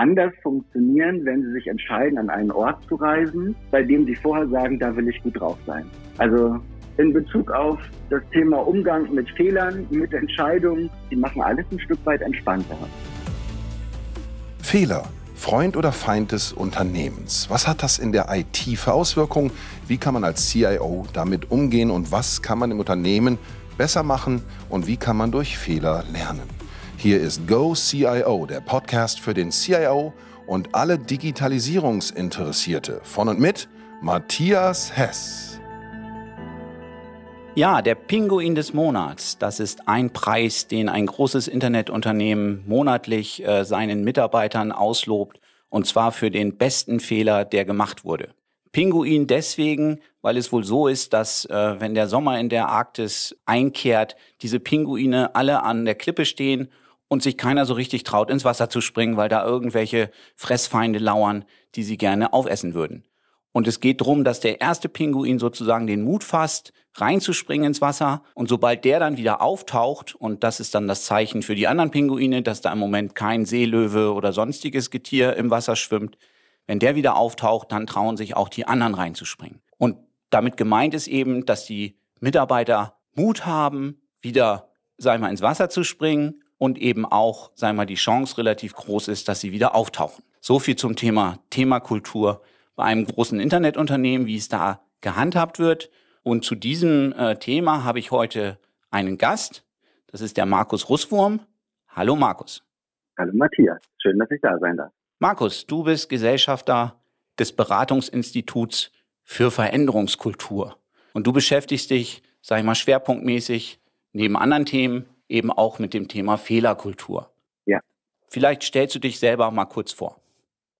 anders funktionieren, wenn sie sich entscheiden, an einen Ort zu reisen, bei dem sie vorher sagen, da will ich gut drauf sein. Also in Bezug auf das Thema Umgang mit Fehlern, mit Entscheidungen, die machen alles ein Stück weit entspannter. Fehler. Freund oder Feind des Unternehmens? Was hat das in der IT für Auswirkungen? Wie kann man als CIO damit umgehen und was kann man im Unternehmen besser machen und wie kann man durch Fehler lernen? Hier ist Go CIO, der Podcast für den CIO und alle Digitalisierungsinteressierte. Von und mit Matthias Hess. Ja, der Pinguin des Monats, das ist ein Preis, den ein großes Internetunternehmen monatlich äh, seinen Mitarbeitern auslobt, und zwar für den besten Fehler, der gemacht wurde. Pinguin deswegen, weil es wohl so ist, dass äh, wenn der Sommer in der Arktis einkehrt, diese Pinguine alle an der Klippe stehen und sich keiner so richtig traut, ins Wasser zu springen, weil da irgendwelche Fressfeinde lauern, die sie gerne aufessen würden. Und es geht darum, dass der erste Pinguin sozusagen den Mut fasst, reinzuspringen ins Wasser. Und sobald der dann wieder auftaucht, und das ist dann das Zeichen für die anderen Pinguine, dass da im Moment kein Seelöwe oder sonstiges Getier im Wasser schwimmt, wenn der wieder auftaucht, dann trauen sich auch die anderen reinzuspringen. Und damit gemeint ist eben, dass die Mitarbeiter Mut haben, wieder, sagen wir, ins Wasser zu springen und eben auch, sagen wir, die Chance relativ groß ist, dass sie wieder auftauchen. So viel zum Thema Thema Kultur bei einem großen Internetunternehmen, wie es da gehandhabt wird. Und zu diesem äh, Thema habe ich heute einen Gast. Das ist der Markus Russwurm. Hallo Markus. Hallo Matthias. Schön, dass ich da sein darf. Markus, du bist Gesellschafter des Beratungsinstituts für Veränderungskultur. Und du beschäftigst dich, sag ich mal, schwerpunktmäßig neben anderen Themen eben auch mit dem Thema Fehlerkultur. Ja. Vielleicht stellst du dich selber mal kurz vor.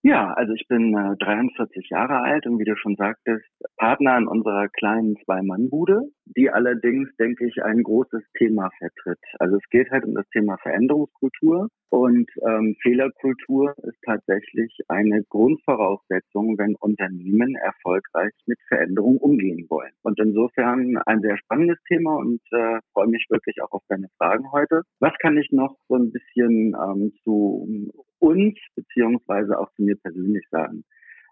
Ja, also ich bin äh, 43 Jahre alt und wie du schon sagtest, Partner in unserer kleinen Zwei-Mann-Bude, die allerdings, denke ich, ein großes Thema vertritt. Also es geht halt um das Thema Veränderungskultur und ähm, Fehlerkultur ist tatsächlich eine Grundvoraussetzung, wenn Unternehmen erfolgreich mit Veränderungen umgehen wollen. Und insofern ein sehr spannendes Thema und äh, freue mich wirklich auch auf deine Fragen heute. Was kann ich noch so ein bisschen ähm, zu uns beziehungsweise auch zu mir persönlich sagen?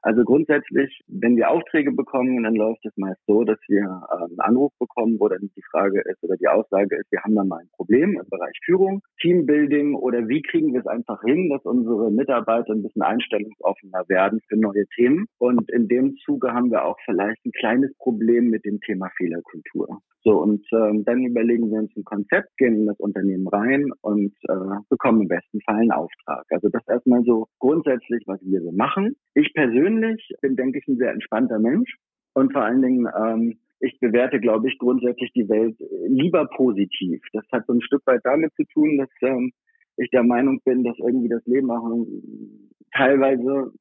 Also grundsätzlich, wenn wir Aufträge bekommen, dann läuft es meist so, dass wir äh, einen Anruf bekommen, wo dann die Frage ist oder die Aussage ist, wir haben da mal ein Problem im Bereich Führung, Teambuilding oder wie kriegen wir es einfach hin, dass unsere Mitarbeiter ein bisschen einstellungsoffener werden für neue Themen. Und in dem Zuge haben wir auch vielleicht ein kleines Problem mit dem Thema Fehlerkultur. So, und ähm, dann überlegen wir uns ein Konzept, gehen in das Unternehmen rein und äh, bekommen im besten Fall einen Auftrag. Also das erstmal so grundsätzlich, was wir so machen. Ich persönlich bin, denke ich, ein sehr entspannter Mensch und vor allen Dingen ähm, ich bewerte, glaube ich, grundsätzlich die Welt lieber positiv. Das hat so ein Stück weit damit zu tun, dass ähm, ich der Meinung bin, dass irgendwie das Leben auch teilweise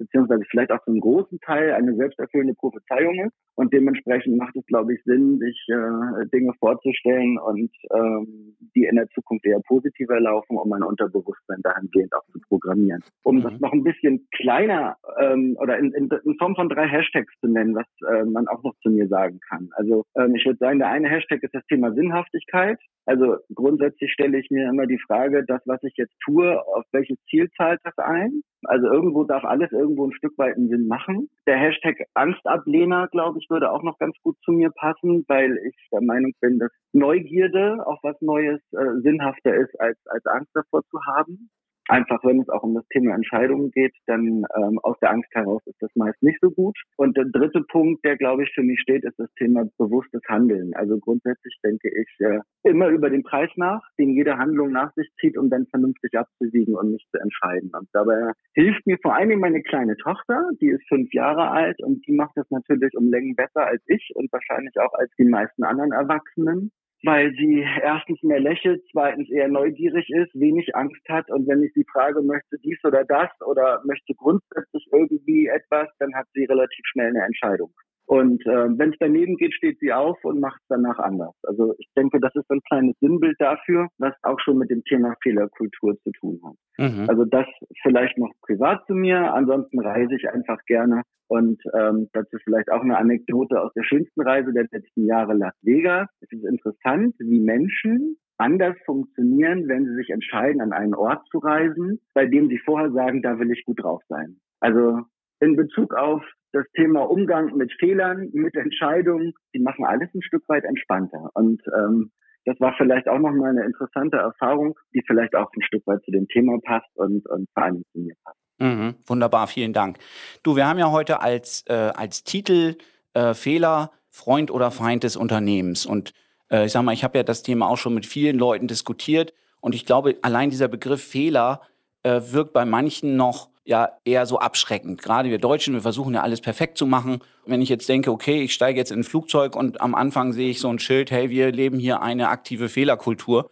beziehungsweise vielleicht auch zum großen Teil eine selbsterfüllende Prophezeiung ist. Und dementsprechend macht es, glaube ich, Sinn, sich äh, Dinge vorzustellen und ähm, die in der Zukunft eher positiver laufen, um mein Unterbewusstsein dahingehend auch zu programmieren. Um mhm. das noch ein bisschen kleiner ähm, oder in, in, in, Form von drei Hashtags zu nennen, was äh, man auch noch zu mir sagen kann. Also ähm, ich würde sagen, der eine Hashtag ist das Thema Sinnhaftigkeit. Also grundsätzlich stelle ich mir immer die Frage, das, was ich jetzt tue, auf welches Ziel zahlt das ein? Also irgendwo darf alles irgendwo ein Stück weit einen Sinn machen. Der Hashtag Angstablehner, glaube ich, würde auch noch ganz gut zu mir passen, weil ich der Meinung bin, dass Neugierde auf was Neues äh, sinnhafter ist, als, als Angst davor zu haben einfach, wenn es auch um das Thema Entscheidungen geht, dann ähm, aus der Angst heraus ist das meist nicht so gut. Und der dritte Punkt, der glaube ich für mich steht, ist das Thema bewusstes Handeln. Also grundsätzlich denke ich äh, immer über den Preis nach, den jede Handlung nach sich zieht, um dann vernünftig abzuwiegen und nicht zu entscheiden. Und dabei hilft mir vor allem meine kleine Tochter, die ist fünf Jahre alt und die macht das natürlich um Längen besser als ich und wahrscheinlich auch als die meisten anderen Erwachsenen weil sie erstens mehr lächelt, zweitens eher neugierig ist, wenig Angst hat und wenn ich sie frage, möchte dies oder das oder möchte grundsätzlich irgendwie etwas, dann hat sie relativ schnell eine Entscheidung. Und äh, wenn es daneben geht, steht sie auf und macht es danach anders. Also ich denke, das ist ein kleines Sinnbild dafür, was auch schon mit dem Thema Fehlerkultur zu tun hat. Mhm. Also das vielleicht noch privat zu mir. Ansonsten reise ich einfach gerne. Und ähm, dazu vielleicht auch eine Anekdote aus der schönsten Reise der letzten Jahre, Las Vegas. Es ist interessant, wie Menschen anders funktionieren, wenn sie sich entscheiden, an einen Ort zu reisen, bei dem sie vorher sagen, da will ich gut drauf sein. Also in Bezug auf das Thema Umgang mit Fehlern, mit Entscheidungen, die machen alles ein Stück weit entspannter. Und ähm, das war vielleicht auch nochmal eine interessante Erfahrung, die vielleicht auch ein Stück weit zu dem Thema passt und, und vor allem zu mir passt. Mhm, wunderbar, vielen Dank. Du, wir haben ja heute als, äh, als Titel äh, Fehler, Freund oder Feind des Unternehmens. Und äh, ich sag mal, ich habe ja das Thema auch schon mit vielen Leuten diskutiert. Und ich glaube, allein dieser Begriff Fehler äh, wirkt bei manchen noch ja eher so abschreckend. Gerade wir Deutschen, wir versuchen ja alles perfekt zu machen. Wenn ich jetzt denke, okay, ich steige jetzt in ein Flugzeug und am Anfang sehe ich so ein Schild, hey, wir leben hier eine aktive Fehlerkultur,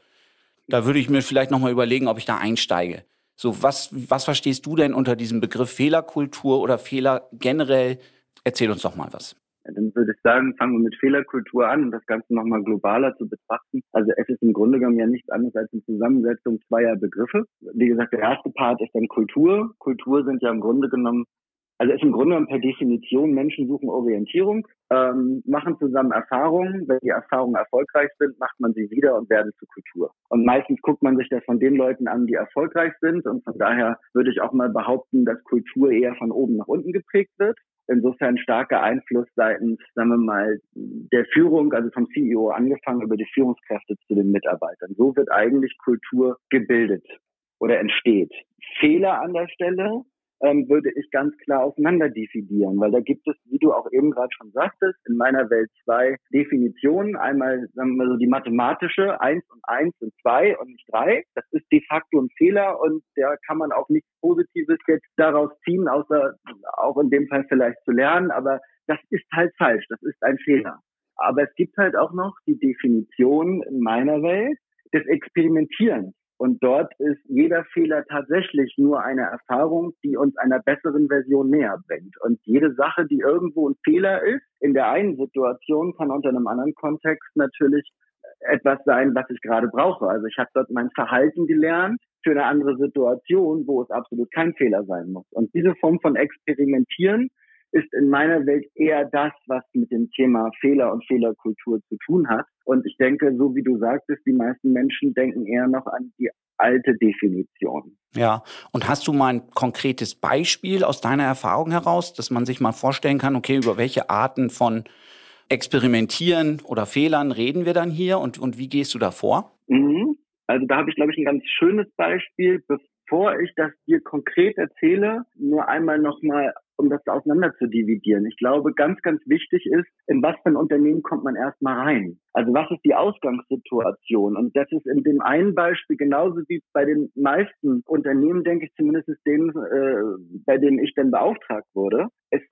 da würde ich mir vielleicht nochmal überlegen, ob ich da einsteige. So, was, was verstehst du denn unter diesem Begriff Fehlerkultur oder Fehler generell? Erzähl uns doch mal was. Dann würde ich sagen, fangen wir mit Fehlerkultur an, um das Ganze nochmal globaler zu betrachten. Also es ist im Grunde genommen ja nichts anderes als eine Zusammensetzung zweier Begriffe. Wie gesagt, der erste Part ist dann Kultur. Kultur sind ja im Grunde genommen also ist im Grunde genommen per Definition, Menschen suchen Orientierung, ähm, machen zusammen Erfahrungen. Wenn die Erfahrungen erfolgreich sind, macht man sie wieder und werden zur Kultur. Und meistens guckt man sich das von den Leuten an, die erfolgreich sind. Und von daher würde ich auch mal behaupten, dass Kultur eher von oben nach unten geprägt wird insofern starker Einfluss seitens, sagen wir mal, der Führung, also vom CEO angefangen über die Führungskräfte zu den Mitarbeitern. So wird eigentlich Kultur gebildet oder entsteht. Fehler an der Stelle ähm, würde ich ganz klar auseinander dividieren, weil da gibt es, wie du auch eben gerade schon sagtest, in meiner Welt zwei Definitionen. Einmal sagen wir so die mathematische, eins und eins und zwei und nicht drei. Das ist de facto ein Fehler und da kann man auch nichts Positives jetzt daraus ziehen, außer auch in dem Fall vielleicht zu lernen. Aber das ist halt falsch, das ist ein Fehler. Aber es gibt halt auch noch die Definition in meiner Welt des Experimentierens. Und dort ist jeder Fehler tatsächlich nur eine Erfahrung, die uns einer besseren Version näher bringt. Und jede Sache, die irgendwo ein Fehler ist, in der einen Situation kann unter einem anderen Kontext natürlich etwas sein, was ich gerade brauche. Also ich habe dort mein Verhalten gelernt für eine andere Situation, wo es absolut kein Fehler sein muss. Und diese Form von Experimentieren ist in meiner Welt eher das, was mit dem Thema Fehler und Fehlerkultur zu tun hat. Und ich denke, so wie du sagtest, die meisten Menschen denken eher noch an die alte Definition. Ja, und hast du mal ein konkretes Beispiel aus deiner Erfahrung heraus, dass man sich mal vorstellen kann, okay, über welche Arten von Experimentieren oder Fehlern reden wir dann hier und, und wie gehst du da vor? Mhm. Also da habe ich, glaube ich, ein ganz schönes Beispiel. Bevor ich das dir konkret erzähle, nur einmal nochmal um das auseinander zu dividieren. Ich glaube, ganz, ganz wichtig ist, in was für ein Unternehmen kommt man erstmal rein? Also was ist die Ausgangssituation? Und das ist in dem einen Beispiel genauso wie bei den meisten Unternehmen, denke ich zumindest denen, äh, bei denen ich dann beauftragt wurde. Es,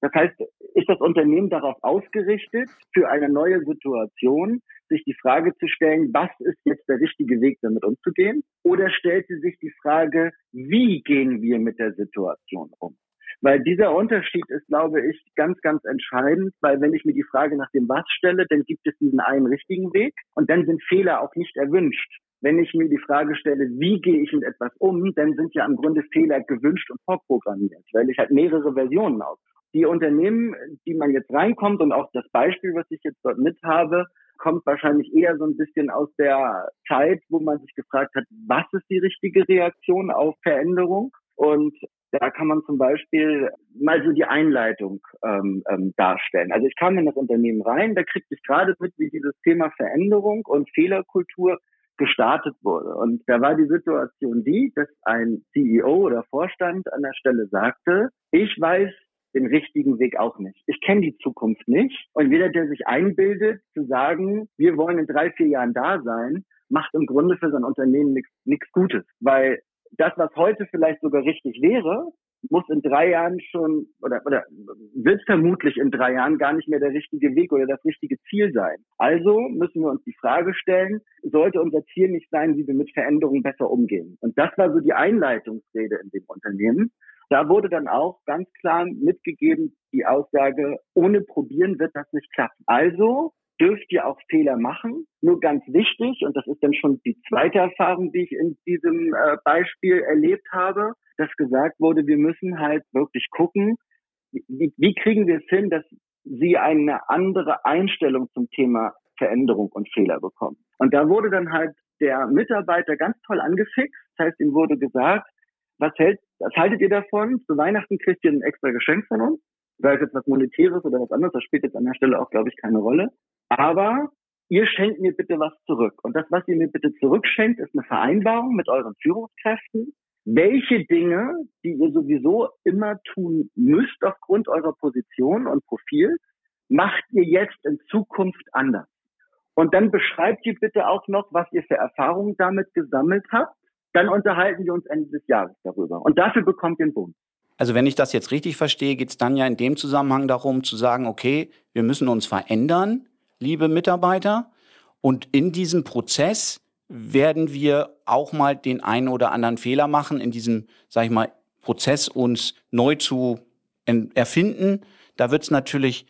das heißt, ist das Unternehmen darauf ausgerichtet, für eine neue Situation sich die Frage zu stellen, was ist jetzt der richtige Weg, damit umzugehen? Oder stellt sie sich die Frage, wie gehen wir mit der Situation um? Weil dieser Unterschied ist, glaube ich, ganz, ganz entscheidend, weil wenn ich mir die Frage nach dem Was stelle, dann gibt es diesen einen richtigen Weg und dann sind Fehler auch nicht erwünscht. Wenn ich mir die Frage stelle, wie gehe ich mit etwas um, dann sind ja im Grunde Fehler gewünscht und vorprogrammiert, weil ich halt mehrere Versionen aus. Die Unternehmen, die man jetzt reinkommt und auch das Beispiel, was ich jetzt dort mit habe, kommt wahrscheinlich eher so ein bisschen aus der Zeit, wo man sich gefragt hat, was ist die richtige Reaktion auf Veränderung? Und da kann man zum Beispiel mal so die Einleitung ähm, ähm, darstellen. Also ich kam in das Unternehmen rein, da kriegte ich gerade mit, wie dieses Thema Veränderung und Fehlerkultur gestartet wurde. Und da war die Situation die, dass ein CEO oder Vorstand an der Stelle sagte, ich weiß den richtigen Weg auch nicht. Ich kenne die Zukunft nicht. Und jeder, der sich einbildet, zu sagen, wir wollen in drei, vier Jahren da sein, macht im Grunde für sein Unternehmen nichts Gutes. Weil das, was heute vielleicht sogar richtig wäre, muss in drei Jahren schon oder, oder wird vermutlich in drei Jahren gar nicht mehr der richtige Weg oder das richtige Ziel sein. Also müssen wir uns die Frage stellen, sollte unser Ziel nicht sein, wie wir mit Veränderungen besser umgehen? Und das war so die Einleitungsrede in dem Unternehmen. Da wurde dann auch ganz klar mitgegeben die Aussage, ohne probieren wird das nicht klappen. Also dürft ihr auch Fehler machen. Nur ganz wichtig, und das ist dann schon die zweite Erfahrung, die ich in diesem äh, Beispiel erlebt habe, dass gesagt wurde, wir müssen halt wirklich gucken, wie, wie kriegen wir es hin, dass sie eine andere Einstellung zum Thema Veränderung und Fehler bekommen. Und da wurde dann halt der Mitarbeiter ganz toll angefixt. Das heißt, ihm wurde gesagt, was, hält, was haltet ihr davon? Zu Weihnachten kriegt ihr ein extra Geschenk von uns. Sei es jetzt was Monetäres oder was anderes, das spielt jetzt an der Stelle auch, glaube ich, keine Rolle. Aber ihr schenkt mir bitte was zurück. Und das, was ihr mir bitte zurückschenkt, ist eine Vereinbarung mit euren Führungskräften, welche Dinge, die ihr sowieso immer tun müsst aufgrund eurer Position und Profil, macht ihr jetzt in Zukunft anders. Und dann beschreibt ihr bitte auch noch, was ihr für Erfahrungen damit gesammelt habt. Dann unterhalten wir uns Ende des Jahres darüber. Und dafür bekommt ihr einen Bonus. Also wenn ich das jetzt richtig verstehe, geht es dann ja in dem Zusammenhang darum zu sagen, okay, wir müssen uns verändern, liebe Mitarbeiter. Und in diesem Prozess werden wir auch mal den einen oder anderen Fehler machen, in diesem, sag ich mal, Prozess uns neu zu erfinden. Da wird es natürlich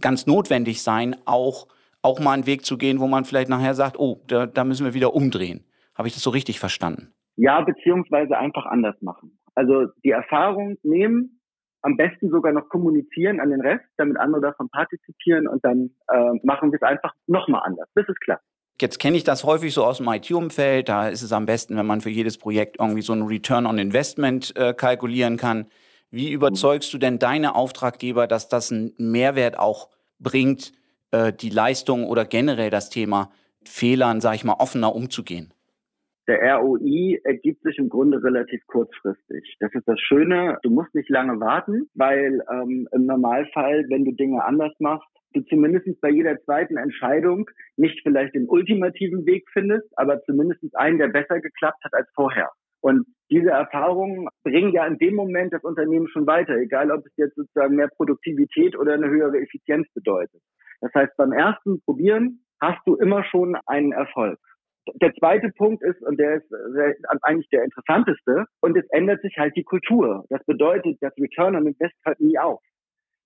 ganz notwendig sein, auch, auch mal einen Weg zu gehen, wo man vielleicht nachher sagt, oh, da, da müssen wir wieder umdrehen. Habe ich das so richtig verstanden? Ja, beziehungsweise einfach anders machen. Also die Erfahrung nehmen, am besten sogar noch kommunizieren an den Rest, damit andere davon partizipieren und dann äh, machen wir es einfach nochmal anders. Das ist klar. Jetzt kenne ich das häufig so aus dem IT-Umfeld. Da ist es am besten, wenn man für jedes Projekt irgendwie so ein Return on Investment äh, kalkulieren kann. Wie überzeugst du denn deine Auftraggeber, dass das einen Mehrwert auch bringt, äh, die Leistung oder generell das Thema Fehlern, sage ich mal, offener umzugehen? Der ROI ergibt sich im Grunde relativ kurzfristig. Das ist das Schöne. Du musst nicht lange warten, weil ähm, im Normalfall, wenn du Dinge anders machst, du zumindest bei jeder zweiten Entscheidung nicht vielleicht den ultimativen Weg findest, aber zumindest einen, der besser geklappt hat als vorher. Und diese Erfahrungen bringen ja in dem Moment das Unternehmen schon weiter, egal ob es jetzt sozusagen mehr Produktivität oder eine höhere Effizienz bedeutet. Das heißt, beim ersten Probieren hast du immer schon einen Erfolg. Der zweite Punkt ist, und der ist eigentlich der interessanteste, und es ändert sich halt die Kultur. Das bedeutet, das Return on Invest hört nie auf.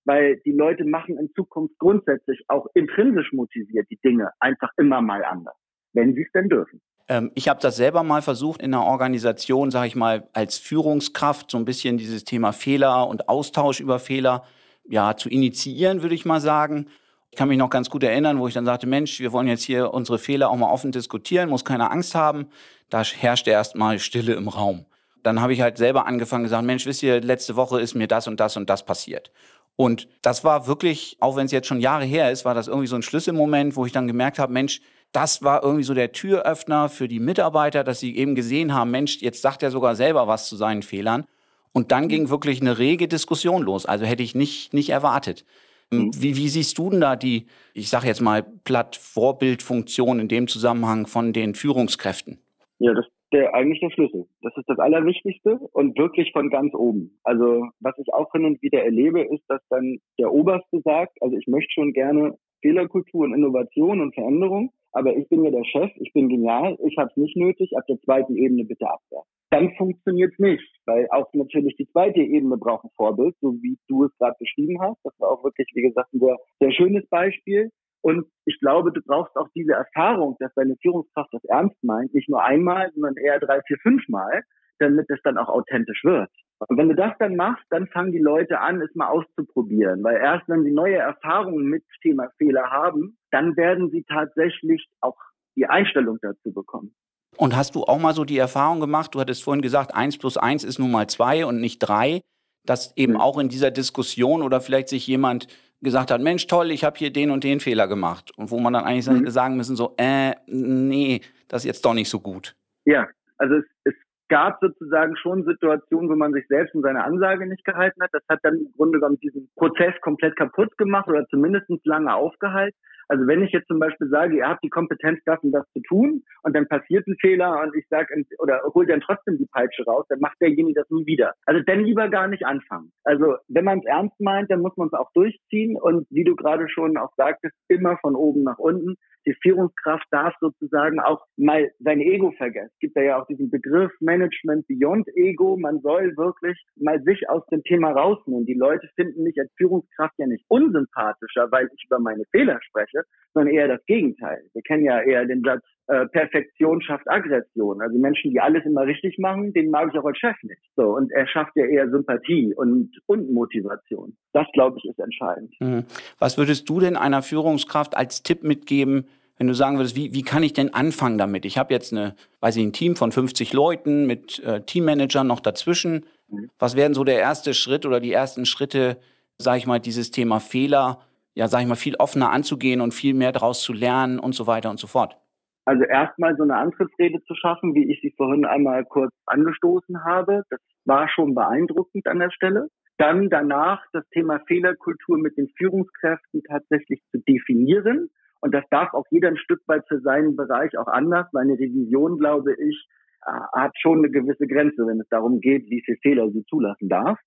Weil die Leute machen in Zukunft grundsätzlich auch intrinsisch motiviert die Dinge einfach immer mal anders, wenn sie es denn dürfen. Ähm, ich habe das selber mal versucht in einer Organisation, sage ich mal, als Führungskraft so ein bisschen dieses Thema Fehler und Austausch über Fehler ja zu initiieren, würde ich mal sagen. Ich kann mich noch ganz gut erinnern, wo ich dann sagte, Mensch, wir wollen jetzt hier unsere Fehler auch mal offen diskutieren, muss keine Angst haben. Da herrschte erstmal Stille im Raum. Dann habe ich halt selber angefangen gesagt, Mensch, wisst ihr, letzte Woche ist mir das und das und das passiert. Und das war wirklich, auch wenn es jetzt schon Jahre her ist, war das irgendwie so ein Schlüsselmoment, wo ich dann gemerkt habe, Mensch, das war irgendwie so der Türöffner für die Mitarbeiter, dass sie eben gesehen haben, Mensch, jetzt sagt er sogar selber was zu seinen Fehlern. Und dann ging wirklich eine rege Diskussion los. Also hätte ich nicht, nicht erwartet. Mhm. Wie, wie siehst du denn da die, ich sage jetzt mal, platt Vorbildfunktion in dem Zusammenhang von den Führungskräften? Ja, das ist der, eigentlich der Schlüssel. Das ist das Allerwichtigste und wirklich von ganz oben. Also was ich auch hin und wieder erlebe, ist, dass dann der Oberste sagt, also ich möchte schon gerne Fehlerkultur und Innovation und Veränderung, aber ich bin ja der Chef, ich bin genial, ich habe es nicht nötig, ab der zweiten Ebene bitte abwerfen. Dann funktioniert es nicht, weil auch natürlich die zweite Ebene braucht ein Vorbild, so wie du es gerade beschrieben hast. Das war auch wirklich, wie gesagt, ein sehr, sehr schönes Beispiel. Und ich glaube, du brauchst auch diese Erfahrung, dass deine Führungskraft das ernst meint, nicht nur einmal, sondern eher drei, vier, fünf Mal, damit es dann auch authentisch wird. Und wenn du das dann machst, dann fangen die Leute an, es mal auszuprobieren. Weil erst wenn sie neue Erfahrungen mit Thema Fehler haben, dann werden sie tatsächlich auch die Einstellung dazu bekommen. Und hast du auch mal so die Erfahrung gemacht, du hattest vorhin gesagt, eins plus eins ist nun mal zwei und nicht drei, dass eben auch in dieser Diskussion oder vielleicht sich jemand gesagt hat, Mensch, toll, ich habe hier den und den Fehler gemacht. Und wo man dann eigentlich mhm. sagen müssen, so, äh, nee, das ist jetzt doch nicht so gut. Ja, also es, es gab sozusagen schon Situationen, wo man sich selbst in seine Ansage nicht gehalten hat. Das hat dann im Grunde genommen diesen Prozess komplett kaputt gemacht oder zumindest lange aufgehalten. Also wenn ich jetzt zum Beispiel sage, ihr habt die Kompetenz, das und das zu tun, und dann passiert ein Fehler und ich sage, oder hol dann trotzdem die Peitsche raus, dann macht derjenige das nie wieder. Also dann lieber gar nicht anfangen. Also wenn man es ernst meint, dann muss man es auch durchziehen und wie du gerade schon auch sagtest, immer von oben nach unten die Führungskraft darf sozusagen auch mal sein Ego vergessen. Es gibt ja auch diesen Begriff Management Beyond Ego. Man soll wirklich mal sich aus dem Thema rausnehmen. Die Leute finden mich als Führungskraft ja nicht unsympathischer, weil ich über meine Fehler spreche, sondern eher das Gegenteil. Wir kennen ja eher den Satz, äh, Perfektion schafft Aggression. Also Menschen, die alles immer richtig machen, den mag ich auch als Chef nicht. So, und er schafft ja eher Sympathie und, und Motivation. Das, glaube ich, ist entscheidend. Mhm. Was würdest du denn einer Führungskraft als Tipp mitgeben, wenn du sagen würdest, wie, wie kann ich denn anfangen damit? Ich habe jetzt eine, weiß ich, ein Team von 50 Leuten mit äh, Teammanagern noch dazwischen. Mhm. Was wären so der erste Schritt oder die ersten Schritte, sage ich mal, dieses Thema Fehler, ja, sage ich mal, viel offener anzugehen und viel mehr daraus zu lernen und so weiter und so fort? Also erstmal so eine Antrittsrede zu schaffen, wie ich sie vorhin einmal kurz angestoßen habe, das war schon beeindruckend an der Stelle. Dann danach das Thema Fehlerkultur mit den Führungskräften tatsächlich zu definieren. Und das darf auch jeder ein Stück weit für seinen Bereich auch anders. Meine Revision, glaube ich, äh, hat schon eine gewisse Grenze, wenn es darum geht, wie viele Fehler sie zulassen darf.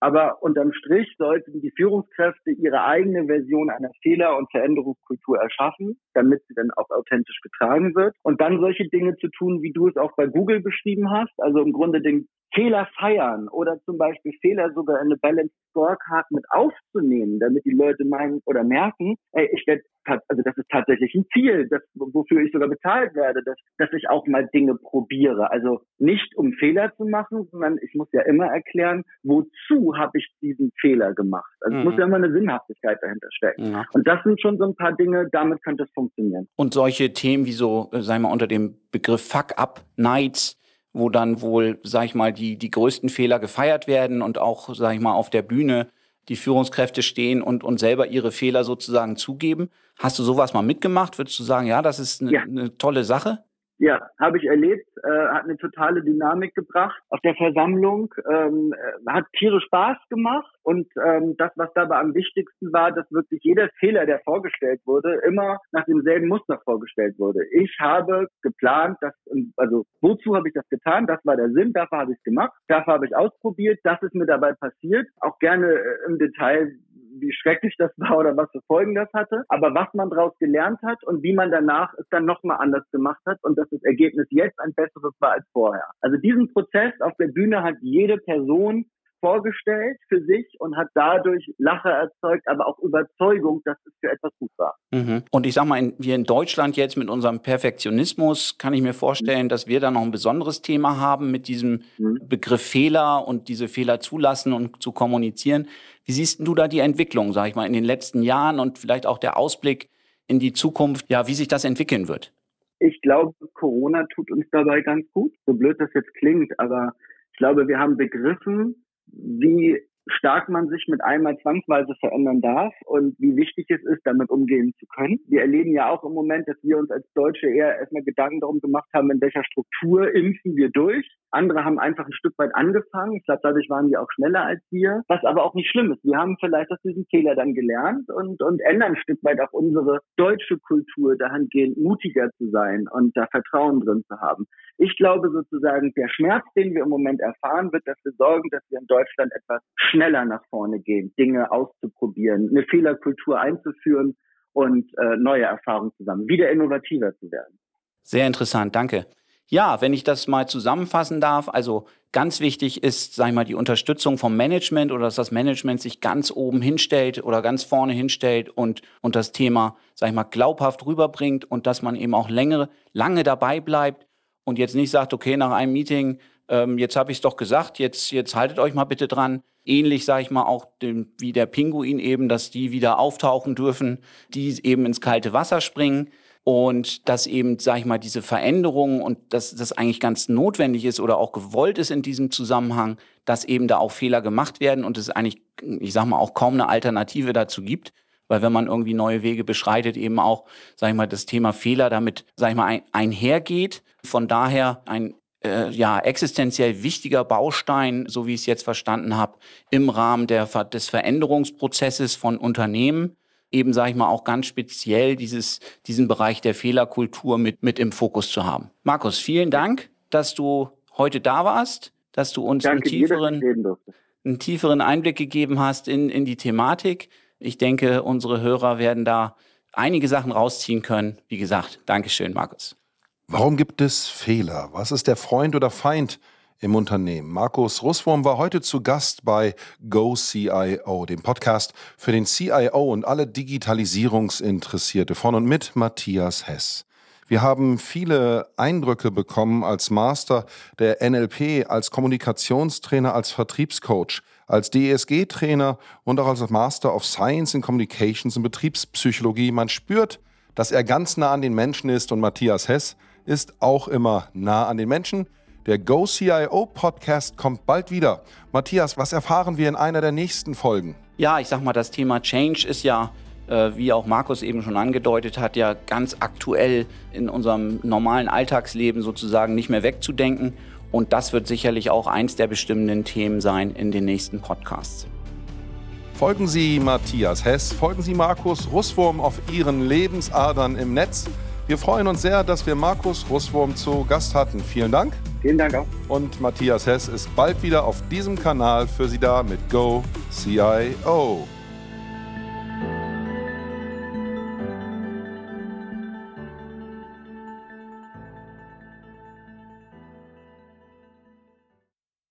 Aber unterm Strich sollten die Führungskräfte ihre eigene Version einer Fehler- und Veränderungskultur erschaffen, damit sie dann auch authentisch getragen wird. Und dann solche Dinge zu tun, wie du es auch bei Google beschrieben hast, also im Grunde den Fehler feiern oder zum Beispiel Fehler sogar in eine Balanced Scorecard mit aufzunehmen, damit die Leute meinen oder merken, ey, ich werde also das ist tatsächlich ein Ziel, das, wofür ich sogar bezahlt werde, dass, dass ich auch mal Dinge probiere. Also nicht um Fehler zu machen, sondern ich muss ja immer erklären, wozu habe ich diesen Fehler gemacht. Also mhm. es muss mhm. ja immer eine Sinnhaftigkeit dahinter stecken. Ja. Und das sind schon so ein paar Dinge, damit könnte es funktionieren. Und solche Themen wie so, äh, sagen wir unter dem Begriff Fuck-Up-Nights, wo dann wohl, sag ich mal, die, die größten Fehler gefeiert werden und auch, sag ich mal, auf der Bühne die Führungskräfte stehen und, und selber ihre Fehler sozusagen zugeben. Hast du sowas mal mitgemacht? Würdest du sagen, ja, das ist eine, ja. eine tolle Sache? Ja, habe ich erlebt, äh, hat eine totale Dynamik gebracht auf der Versammlung, ähm, äh, hat Tiere Spaß gemacht und ähm, das, was dabei am wichtigsten war, dass wirklich jeder Fehler, der vorgestellt wurde, immer nach demselben Muster vorgestellt wurde. Ich habe geplant, dass, also wozu habe ich das getan? Das war der Sinn, dafür habe ich es gemacht, dafür habe ich ausprobiert, das ist mir dabei passiert. Auch gerne äh, im Detail wie schrecklich das war oder was für Folgen das hatte, aber was man daraus gelernt hat und wie man danach es dann nochmal anders gemacht hat und dass das Ergebnis jetzt ein besseres war als vorher. Also diesen Prozess auf der Bühne hat jede Person vorgestellt für sich und hat dadurch Lache erzeugt, aber auch Überzeugung, dass es für etwas gut war. Mhm. Und ich sag mal, in, wir in Deutschland jetzt mit unserem Perfektionismus kann ich mir vorstellen, mhm. dass wir da noch ein besonderes Thema haben mit diesem mhm. Begriff Fehler und diese Fehler zulassen und zu kommunizieren. Wie siehst du da die Entwicklung, sag ich mal, in den letzten Jahren und vielleicht auch der Ausblick in die Zukunft, ja, wie sich das entwickeln wird? Ich glaube, Corona tut uns dabei ganz gut, so blöd das jetzt klingt, aber ich glaube, wir haben begriffen, wie stark man sich mit einmal zwangsweise verändern darf und wie wichtig es ist, damit umgehen zu können. Wir erleben ja auch im Moment, dass wir uns als Deutsche eher erstmal Gedanken darum gemacht haben, in welcher Struktur impfen wir durch. Andere haben einfach ein Stück weit angefangen. Ich glaube, dadurch waren wir auch schneller als wir, was aber auch nicht schlimm ist. Wir haben vielleicht aus diesem Fehler dann gelernt und, und ändern ein Stück weit auch unsere deutsche Kultur dahingehend mutiger zu sein und da Vertrauen drin zu haben. Ich glaube sozusagen, der Schmerz, den wir im Moment erfahren, wird dafür sorgen, dass wir in Deutschland etwas schneller nach vorne gehen, Dinge auszuprobieren, eine Fehlerkultur einzuführen und äh, neue Erfahrungen zusammen, wieder innovativer zu werden. Sehr interessant, danke. Ja, wenn ich das mal zusammenfassen darf, also ganz wichtig ist, sag ich mal, die Unterstützung vom Management oder dass das Management sich ganz oben hinstellt oder ganz vorne hinstellt und, und das Thema, sag ich mal, glaubhaft rüberbringt und dass man eben auch längere, lange dabei bleibt und jetzt nicht sagt, okay, nach einem Meeting, ähm, jetzt habe ich es doch gesagt, jetzt, jetzt haltet euch mal bitte dran. Ähnlich, sage ich mal, auch dem, wie der Pinguin eben, dass die wieder auftauchen dürfen, die eben ins kalte Wasser springen und dass eben, sage ich mal, diese Veränderungen und dass das eigentlich ganz notwendig ist oder auch gewollt ist in diesem Zusammenhang, dass eben da auch Fehler gemacht werden und es eigentlich, ich sage mal, auch kaum eine Alternative dazu gibt. Weil wenn man irgendwie neue Wege beschreitet, eben auch, sage ich mal, das Thema Fehler damit, sage ich mal, ein, einhergeht. Von daher ein äh, ja, existenziell wichtiger Baustein, so wie ich es jetzt verstanden habe, im Rahmen der, des Veränderungsprozesses von Unternehmen. Eben, sage ich mal, auch ganz speziell dieses, diesen Bereich der Fehlerkultur mit, mit im Fokus zu haben. Markus, vielen Dank, dass du heute da warst, dass du uns Danke einen tieferen, dir, einen tieferen Einblick gegeben hast in, in die Thematik. Ich denke, unsere Hörer werden da einige Sachen rausziehen können. Wie gesagt, Dankeschön, Markus. Warum gibt es Fehler? Was ist der Freund oder Feind im Unternehmen? Markus Russwurm war heute zu Gast bei GoCIO, dem Podcast für den CIO und alle Digitalisierungsinteressierte von und mit Matthias Hess. Wir haben viele Eindrücke bekommen als Master der NLP, als Kommunikationstrainer, als Vertriebscoach, als DSG-Trainer und auch als Master of Science in Communications und Betriebspsychologie. Man spürt, dass er ganz nah an den Menschen ist und Matthias Hess ist auch immer nah an den Menschen. Der Go CIO Podcast kommt bald wieder. Matthias, was erfahren wir in einer der nächsten Folgen? Ja, ich sag mal, das Thema Change ist ja, äh, wie auch Markus eben schon angedeutet hat, ja ganz aktuell in unserem normalen Alltagsleben sozusagen nicht mehr wegzudenken. Und das wird sicherlich auch eins der bestimmenden Themen sein in den nächsten Podcasts. Folgen Sie Matthias Hess, folgen Sie Markus Russwurm auf Ihren Lebensadern im Netz. Wir freuen uns sehr, dass wir Markus Russwurm zu Gast hatten. Vielen Dank. Vielen Dank auch. Und Matthias Hess ist bald wieder auf diesem Kanal für Sie da mit Go CIO.